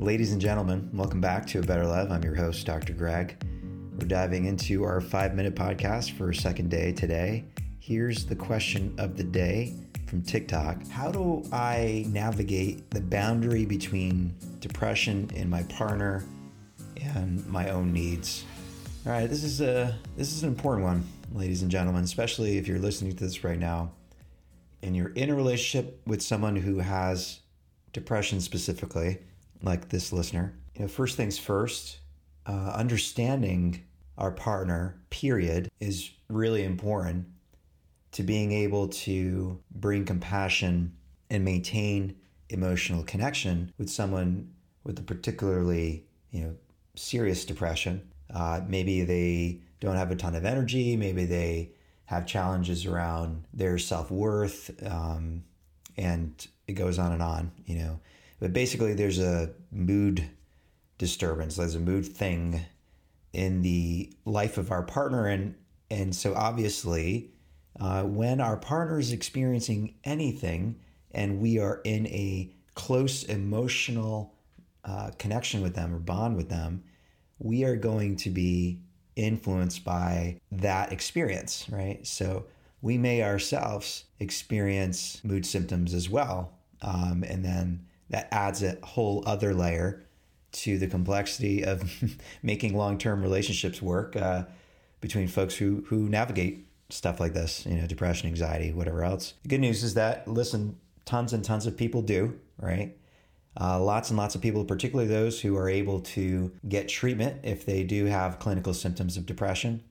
Ladies and gentlemen, welcome back to A Better Love. I'm your host, Dr. Greg. We're diving into our five minute podcast for a second day today. Here's the question of the day from TikTok How do I navigate the boundary between depression in my partner and my own needs? All right, this is a this is an important one, ladies and gentlemen, especially if you're listening to this right now and you're in a relationship with someone who has depression specifically, like this listener. You know, first things first, uh, understanding our partner, period, is really important to being able to bring compassion and maintain emotional connection with someone with a particularly, you know, serious depression. Uh, maybe they don't have a ton of energy. Maybe they have challenges around their self worth, um, and it goes on and on. You know, but basically, there's a mood disturbance. There's a mood thing in the life of our partner, and and so obviously, uh, when our partner is experiencing anything, and we are in a close emotional uh, connection with them or bond with them, we are going to be influenced by that experience, right? So we may ourselves experience mood symptoms as well. Um, and then that adds a whole other layer to the complexity of making long term relationships work uh, between folks who, who navigate stuff like this, you know, depression, anxiety, whatever else. The good news is that, listen, tons and tons of people do, right? Uh, lots and lots of people, particularly those who are able to get treatment if they do have clinical symptoms of depression,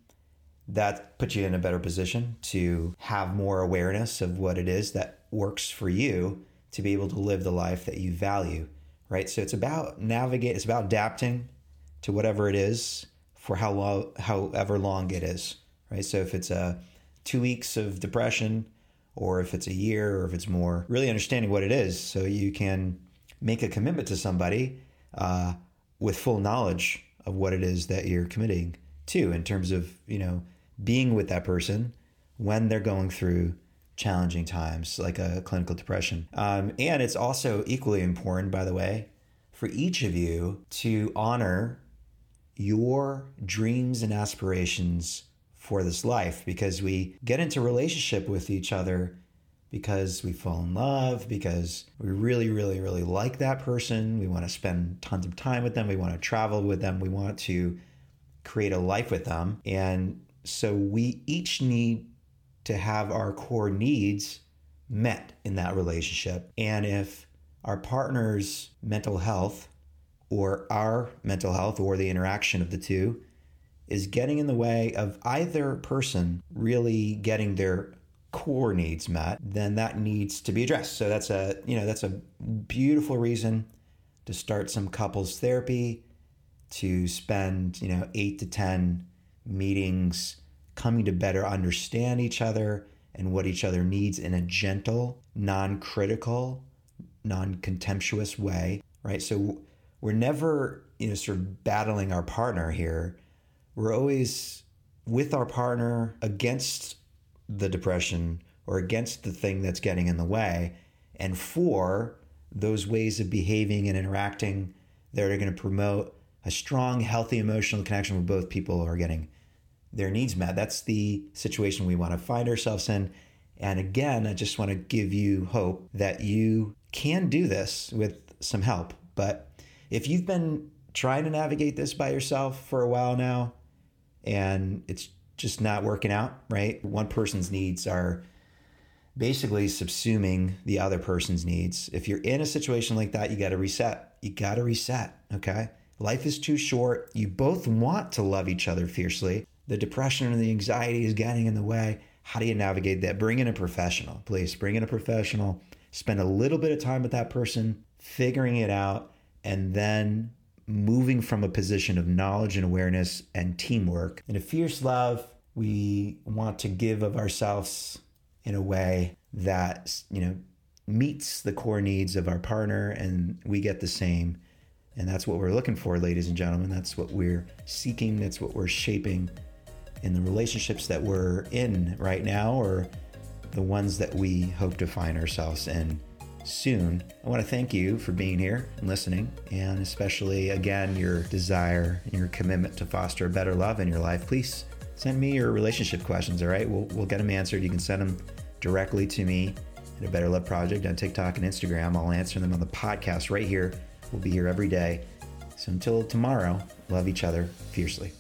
that puts you in a better position to have more awareness of what it is that works for you to be able to live the life that you value, right? So it's about navigate, it's about adapting to whatever it is for how long, however long it is, right? So if it's a two weeks of depression, or if it's a year, or if it's more, really understanding what it is, so you can make a commitment to somebody uh, with full knowledge of what it is that you're committing to in terms of you know being with that person when they're going through challenging times like a clinical depression um, and it's also equally important by the way for each of you to honor your dreams and aspirations for this life because we get into relationship with each other because we fall in love, because we really, really, really like that person. We want to spend tons of time with them. We want to travel with them. We want to create a life with them. And so we each need to have our core needs met in that relationship. And if our partner's mental health or our mental health or the interaction of the two is getting in the way of either person really getting their core needs met, then that needs to be addressed. So that's a, you know, that's a beautiful reason to start some couples therapy, to spend, you know, 8 to 10 meetings coming to better understand each other and what each other needs in a gentle, non-critical, non-contemptuous way, right? So we're never, you know, sort of battling our partner here. We're always with our partner against the depression or against the thing that's getting in the way, and for those ways of behaving and interacting that are going to promote a strong, healthy emotional connection where both people are getting their needs met. That's the situation we want to find ourselves in. And again, I just want to give you hope that you can do this with some help. But if you've been trying to navigate this by yourself for a while now and it's just not working out, right? One person's needs are basically subsuming the other person's needs. If you're in a situation like that, you got to reset. You got to reset, okay? Life is too short. You both want to love each other fiercely. The depression and the anxiety is getting in the way. How do you navigate that? Bring in a professional, please. Bring in a professional. Spend a little bit of time with that person, figuring it out, and then moving from a position of knowledge and awareness and teamwork. In a fierce love, we want to give of ourselves in a way that, you know, meets the core needs of our partner and we get the same. And that's what we're looking for, ladies and gentlemen. That's what we're seeking. That's what we're shaping in the relationships that we're in right now or the ones that we hope to find ourselves in soon. I want to thank you for being here and listening, and especially again your desire and your commitment to foster a better love in your life. Please send me your relationship questions, all right? We'll, we'll get them answered. You can send them directly to me at a Better Love Project on TikTok and Instagram. I'll answer them on the podcast right here. We'll be here every day. So until tomorrow, love each other fiercely.